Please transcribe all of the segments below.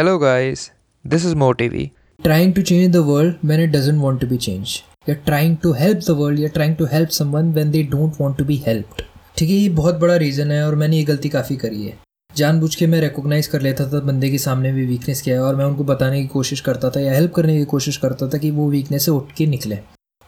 Hello guys, this is MoTV. trying to change the world when it doesn't want to be changed. You're trying to help the world, you're trying to help someone when they don't want to be helped. ठीक है ये बहुत बड़ा reason है और मैंने ये गलती काफ़ी करी है जानबूझ के मैं रिकॉग्नाइज कर लेता था बंदे के सामने भी वीकनेस क्या है और मैं उनको बताने की कोशिश करता था या हेल्प करने की कोशिश करता था कि वो वीकनेस से उठ के निकले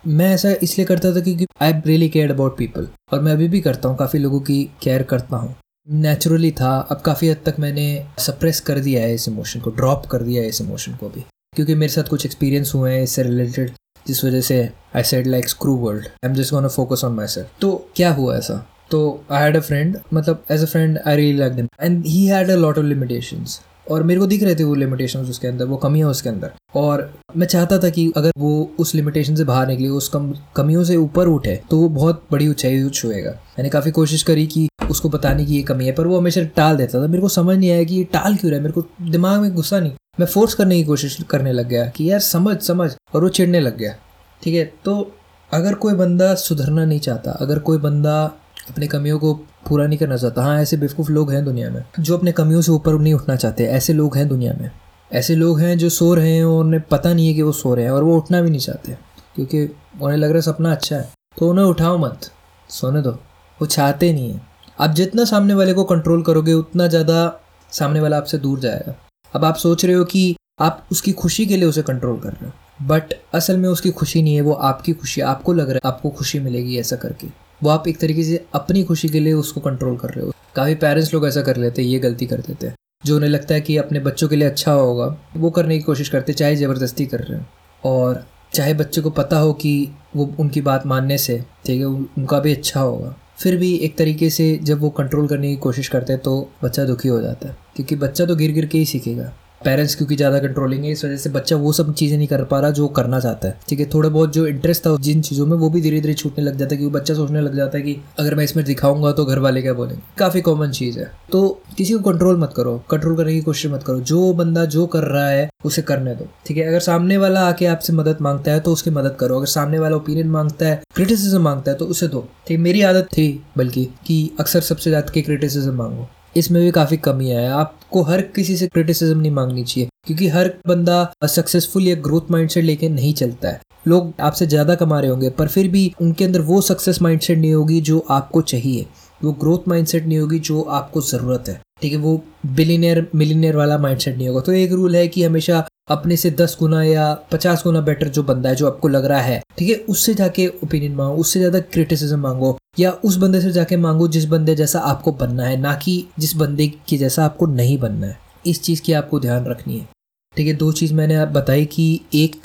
मैं ऐसा इसलिए करता था क्योंकि I really care about people और मैं अभी भी करता हूँ काफ़ी लोगों की केयर करता हूँ नेचुरली था। अब काफ़ी हद तक मैंने सप्रेस कर दिया है इस इमोशन को ड्रॉप कर दिया है इस इमोशन को भी। क्योंकि मेरे साथ कुछ एक्सपीरियंस हुए हैं इससे रिलेटेड जिस वजह से I said like screw world I am just gonna focus on myself तो क्या हुआ ऐसा? तो आई हैड अ फ्रेंड मतलब as a friend I really like दिन and he had a lot of limitations और मेरे को दिख रहे थे वो लिमिटेशंस उसके अंदर, वो कमियाँ उसके अंदर। और मैं चाहता था कि अगर वो उस लिमिटेशन से बाहर निकले, उस कम, कमियों से ऊपर उठे तो वो बहुत बड़ी ऊंचाई छुएगा। मैंने काफ़ी कोशिश करी कि उसको बताने की ये कमी है, पर वो हमेशा टाल देता था। मेरे को समझ नहीं आया कि ये टाल क्यों रहा है, मेरे को दिमाग में गुस्सा नहीं। मैं फोर्स करने की कोशिश करने लग गया कि यार समझ समझ, और वो चिढ़ने लग गया। ठीक है तो अगर कोई बंदा सुधरना नहीं चाहता, अगर कोई बंदा अपने कमियों को पूरा नहीं करना चाहता। हाँ ऐसे बेवकूफ़ लोग हैं दुनिया में, जो अपने कमियों से ऊपर नहीं उठना चाहते। ऐसे लोग हैं दुनिया में। ऐसे लोग हैं जो सो रहे हैं और उन्हें पता नहीं है कि वो सो रहे हैं और वो उठना भी नहीं चाहते, क्योंकि उन्हें लग रहा है सपना अच्छा है। तो उन्हें उठाओ मत, सोने दो। वो चाहते नहीं हैं। आप जितना सामने वाले को कंट्रोल करोगे, उतना ज़्यादा सामने वाला आपसे दूर जाएगा। अब आप सोच रहे हो कि आप उसकी खुशी के लिए उसे कंट्रोल कर रहे हो बट असल में उसकी खुशी नहीं है, वो आपकी खुशी, आपको लग रहा है आपको खुशी मिलेगी ऐसा करके। वो आप एक तरीके से अपनी खुशी के लिए उसको कंट्रोल कर रहे हो। काफ़ी पेरेंट्स लोग ऐसा कर लेते हैं, ये गलती कर देते हैं। जो उन्हें लगता है कि अपने बच्चों के लिए अच्छा होगा, वो करने की कोशिश करते चाहे ज़बरदस्ती कर रहे हो। और चाहे बच्चे को पता हो कि वो उनकी बात मानने से, ठीक है उनका भी अच्छा होगा। फिर भी एक तरीके से जब वो कंट्रोल करने की कोशिश करते हैं तो बच्चा दुखी हो जाता है। क्योंकि बच्चा तो गिर गिर के ही सीखेगा। पेरेंट्स क्योंकि ज़्यादा कंट्रोलिंग है, इस वजह से बच्चा वो सब चीज़ें नहीं कर पा रहा जो करना चाहता है। ठीक है, थोड़ा बहुत जो इंटरेस्ट था जिन चीज़ों में, वो भी धीरे धीरे छूटने लग जाता है क्योंकि बच्चा सोचने लग जाता है कि अगर मैं इसमें दिखाऊँगा तो घर वाले क्या बोलेंगे? काफ़ी कॉमन चीज़ है। तो किसी को कंट्रोल मत करो कंट्रोल करने की कोशिश मत करो। जो बंदा जो कर रहा है, उसे करने दो। ठीक है, अगर सामने वाला आके आपसे मदद माँगता है तो उसकी मदद करो। अगर सामने वाला ओपिनियन माँगता है क्रिटिसिज्म माँगता है तो उसे दो। ठीक, मेरी आदत थी बल्कि कि अक्सर सबसे ज़्यादा के क्रिटिसिज्म मांगो। इसमें भी काफ़ी कमी है। आपको हर किसी से क्रिटिसिज्म नहीं मांगनी चाहिए, क्योंकि हर बंदा सक्सेसफुल या ग्रोथ माइंडसेट लेके नहीं चलता है। लोग आपसे ज़्यादा कमा रहे होंगे, पर फिर भी उनके अंदर वो सक्सेस माइंडसेट नहीं होगी जो आपको चाहिए। वो ग्रोथ माइंडसेट नहीं होगी जो आपको ज़रूरत है। ठीक है, वो बिलीनियर मिलीनियर वाला माइंडसेट नहीं होगा। तो एक रूल है कि हमेशा अपने से दस गुना या पचास गुना बेटर जो बंदा है, जो आपको लग रहा है, ठीक है, उससे जाके ओपिनियन मांगो, उससे ज़्यादा क्रिटिसिज्म मांगो। या उस बंदे से जाके मांगो जिस बंदे जैसा आपको बनना है, ना कि जिस बंदे की जैसा आपको नहीं बनना है। इस चीज़ की आपको ध्यान रखनी है। ठीक है, दो चीज़ मैंने आप बताई कि एक,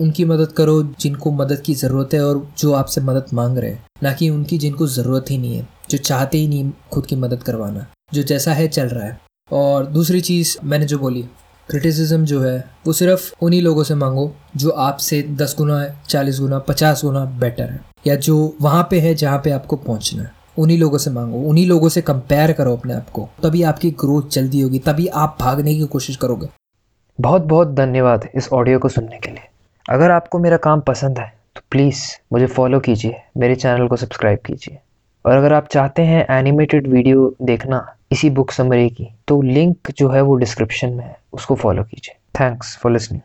उनकी मदद करो जिनको मदद की ज़रूरत है और जो आपसे मदद मांग रहे हैं, ना कि उनकी जिनको ज़रूरत ही नहीं है, जो चाहते ही नहीं खुद की मदद करवाना, जो जैसा है चल रहा है। और दूसरी चीज़ मैंने जो बोली क्रिटिसिज्म जो है, वो सिर्फ़ उन्हीं लोगों से मांगो जो आपसे दस गुना, चालीस गुना, पचास गुना बेटर है। या जो वहाँ पे है, जहाँ पे आपको पहुँचना है। उन्हीं लोगों से मांगो, उन्हीं लोगों से कंपेयर करो अपने आप को। तभी आपकी ग्रोथ जल्दी होगी, तभी आप भागने की कोशिश करोगे। बहुत बहुत धन्यवाद इस ऑडियो को सुनने के लिए। अगर आपको मेरा काम पसंद है तो प्लीज़ मुझे फॉलो कीजिए, मेरे चैनल को सब्सक्राइब कीजिए। और अगर आप चाहते हैं एनिमेटेड वीडियो देखना इसी बुक समरी की तो लिंक जो है वो डिस्क्रिप्शन में है, उसको फॉलो कीजिए। Thanks for listening